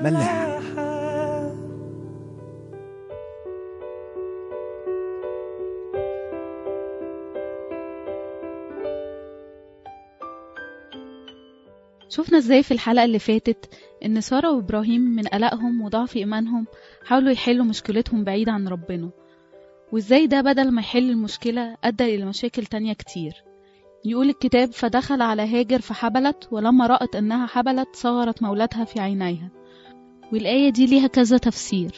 ملاح شفنا إزاي في الحلقة اللي فاتت إن سارة وإبراهيم من قلقهم وضعف إيمانهم حاولوا يحلوا مشكلتهم بعيد عن ربنا وإزاي ده بدل ما يحل المشكلة أدى إلى مشاكل تانية كتير. يقول الكتاب فدخل على هاجر فحبلت ولما رأت إنها حبلت صغرت مولاتها في عينيها. والآية دي ليها كذا تفسير.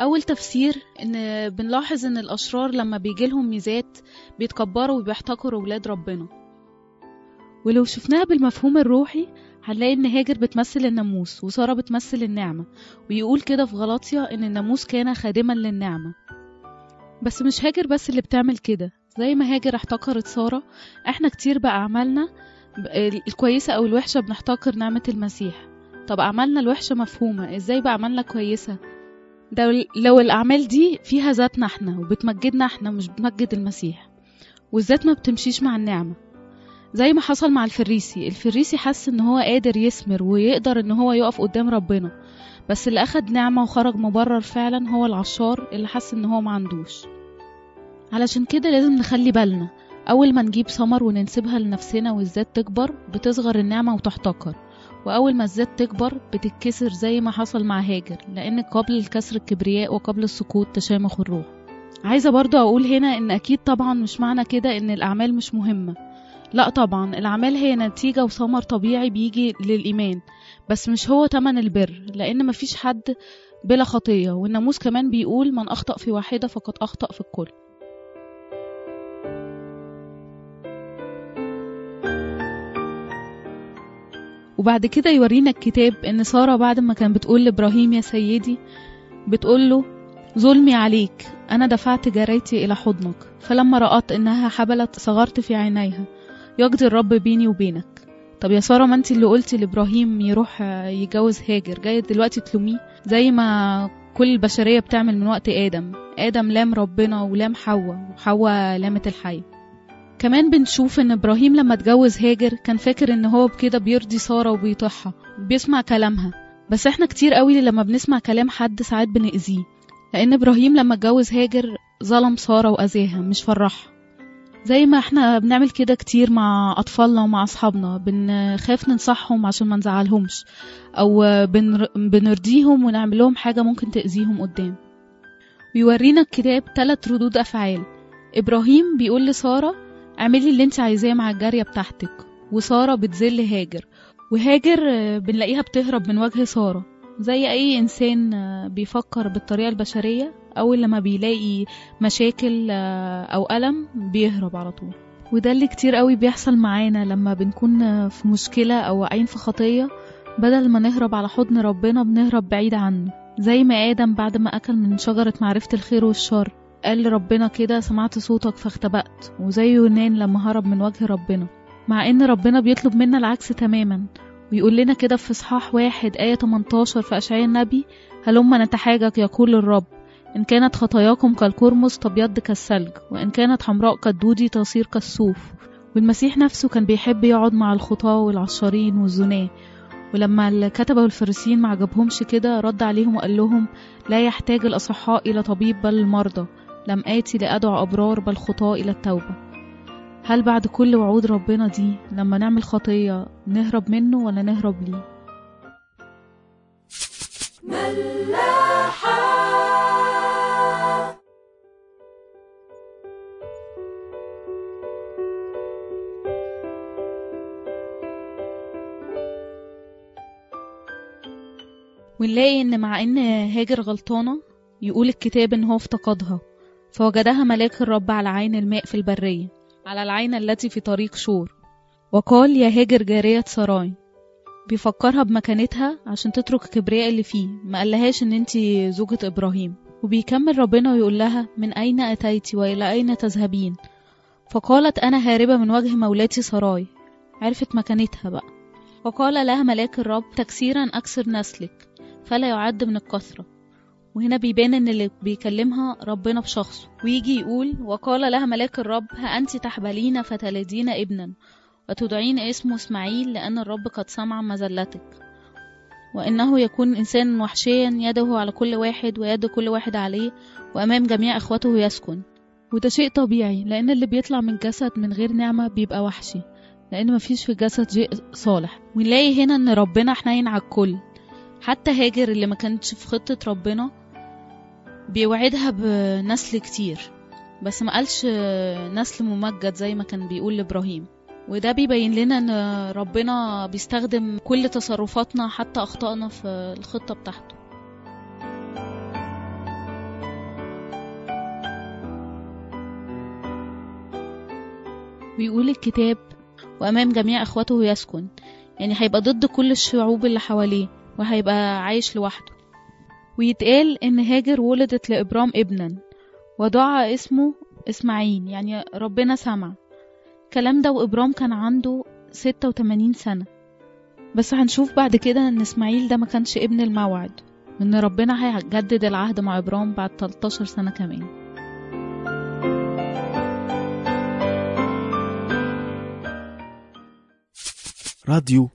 أول تفسير إن بنلاحظ إن الأشرار لما بيجيلهم ميزات بيتكبروا وبيحتقروا ولاد ربنا. ولو شفناها بالمفهوم الروحي هنلاقي إن هاجر بتمثل الناموس وسارة بتمثل النعمة ويقول كده في غلاطيا إن الناموس كان خادما للنعمة. بس مش هاجر بس اللي بتعمل كده. زي ما هاجر احتقرت سارة إحنا كتير بأعمالنا الكويسة أو الوحشة بنحتقر نعمة المسيح. طب أعمالنا الوحشة مفهومة إزاي بأعمالنا كويسة؟ ده لو الأعمال دي فيها ذاتنا إحنا وبتمجدنا إحنا مش بتمجد المسيح والذات ما بتمشيش مع النعمة. زي ما حصل مع الفريسي الفريسي حس إن هو قادر يثمر ويقدر إن هو يقف قدام ربنا بس اللي أخد نعمة وخرج مبرر فعلا هو العشار اللي حس إن هو ما عندوش. علشان كده لازم نخلي بالنا أول ما نجيب ثمر وننسبها لنفسنا والذات تكبر بتصغر النعمة وتحتقر. وأول ما الذات تكبر بتتكسر زي ما حصل مع هاجر لأن قبل الكسر الكبرياء وقبل السقوط تشامخ الروح. عايزة برضو أقول هنا إن أكيد طبعا مش معنى كده إن الأعمال مش مهمة. لا طبعا الأعمال هي نتيجة وثمر طبيعي بيجي للإيمان بس مش هو تمن البر لأن مفيش حد بلا خطية والناموس كمان بيقول من أخطأ في واحدة فقد أخطأ في الكل. وبعد كده يورينا الكتاب إن سارة بعد ما كان بتقول لإبراهيم يا سيدي بتقول له ظلمي عليك أنا دفعت جاريتي إلى حضنك فلما رأت إنها حبلت صغرت في عينيها يقضي الرب بيني وبينك. طب يا سارة ما أنت اللي قلتي لإبراهيم يروح يجوز هاجر جاية دلوقتي تلوميه؟ زي ما كل البشرية بتعمل من وقت آدم آدم لام ربنا ولام حواء وحواء لامت الحي. كمان بنشوف إن إبراهيم لما اتجوز هاجر كان فاكر إن هو بكده بيرضي سارة وبيطيعها بيسمع كلامها. بس إحنا كتير قوي لما بنسمع كلام حد ساعات بنأذيه لأن إبراهيم لما اتجوز هاجر ظلم سارة وأذاها مش فرحها. زي ما إحنا بنعمل كده كتير مع أطفالنا ومع أصحابنا بنخاف ننصحهم عشان ما نزعلهمش أو بنر... بنرضيهم ونعمل لهم حاجة ممكن تأذيهم قدام. ويورينا الكتاب ثلاث ردود أفعال. إبراهيم بيقول لسارة اعملي اللي انت عايزاه مع الجارية بتاعتك. وسارة بتذل هاجر. وهاجر بنلاقيها بتهرب من وجه سارة. زي أي إنسان بيفكر بالطريقة البشرية اول لما بيلاقي مشاكل أو ألم بيهرب على طول. وده اللي كتير قوي بيحصل معانا لما بنكون في مشكلة أو واقعين في خطية. بدل ما نهرب على حضن ربنا بنهرب بعيد عنه. زي ما آدم بعد ما أكل من شجرة معرفة الخير والشر. قال لربنا كده سمعت صوتك فاختبأت وزي يونان لما هرب من وجه ربنا مع إن ربنا بيطلب منا العكس تماما ويقول لنا كده في إصحاح واحد آية 18 في أشعياء النبي هلما نتحاجك يقول الرب إن كانت خطاياكم كالكرمس تبيض كالثلج وإن كانت حمراء كالدودي تصير كالصوف والمسيح نفسه كان بيحب يقعد مع الخطاة والعشارين والزناة ولما الكتبة والفريسيين ما عجبهمش كده رد عليهم وقال لهم لا يحتاج الأصحاء إلى طبيب بل المرضى لم آتي لأدعو أبرار بل خطاة إلى التوبة. هل بعد كل وعود ربنا دي لما نعمل خطية نهرب منه ولا نهرب ليه؟ ملاحة. ونلاقي إن مع إن هاجر غلطانة يقول الكتاب إن هو افتقدها. فوجدها ملاك الرب على عين الماء في البرية على العين التي في طريق شور. وقال يا هاجر جارية سراي بيفكرها بمكانتها عشان تترك الكبرياء اللي فيه ما قالهاش إن انتي زوجة إبراهيم. وبيكمل ربنا ويقول لها من أين أتيت وإلى أين تذهبين؟ فقالت أنا هاربة من وجه مولاتي سراي عرفت مكانتها بقى. وقال لها ملاك الرب تكسيرا أكسر نسلك فلا يعد من الكثرة. وهنا بيبان إن اللي بيكلمها ربنا بشخصه. ويجي يقول وقال لها ملاك الرب ها أنت تحبلين فتلدين ابنا وتدعين اسمه إسماعيل لأن الرب قد سمع مذلتك. وإنه يكون إنسان وحشيا يده على كل واحد ويد كل واحد عليه وأمام جميع إخوته يسكن. وده شيء طبيعي لأن اللي بيطلع من جسد من غير نعمة بيبقى وحشي لأن مفيش في الجسد شيء صالح. ونلاقي هنا إن ربنا حنين على الكل حتى هاجر اللي ما كانتش في خطة ربنا بيوعدها بنسل كتير بس ما قالش نسل ممجد زي ما كان بيقول لإبراهيم. وده بيبين لنا إن ربنا بيستخدم كل تصرفاتنا حتى أخطائنا في الخطة بتاعته. ويقول الكتاب وأمام جميع إخوته يسكن. يعني هيبقى ضد كل الشعوب اللي حواليه وهيبقى عايش لوحده. ويتقال إن هاجر ولدت لإبرام ابنا ودعا اسمه إسماعيل يعني ربنا سمع. الكلام ده وإبرام كان عنده ستة وتمانين سنة. بس هنشوف بعد كده إن إسماعيل ده ما كانش ابن الموعد وإن ربنا هيجدد العهد مع إبرام بعد 13 سنة كمان. راديو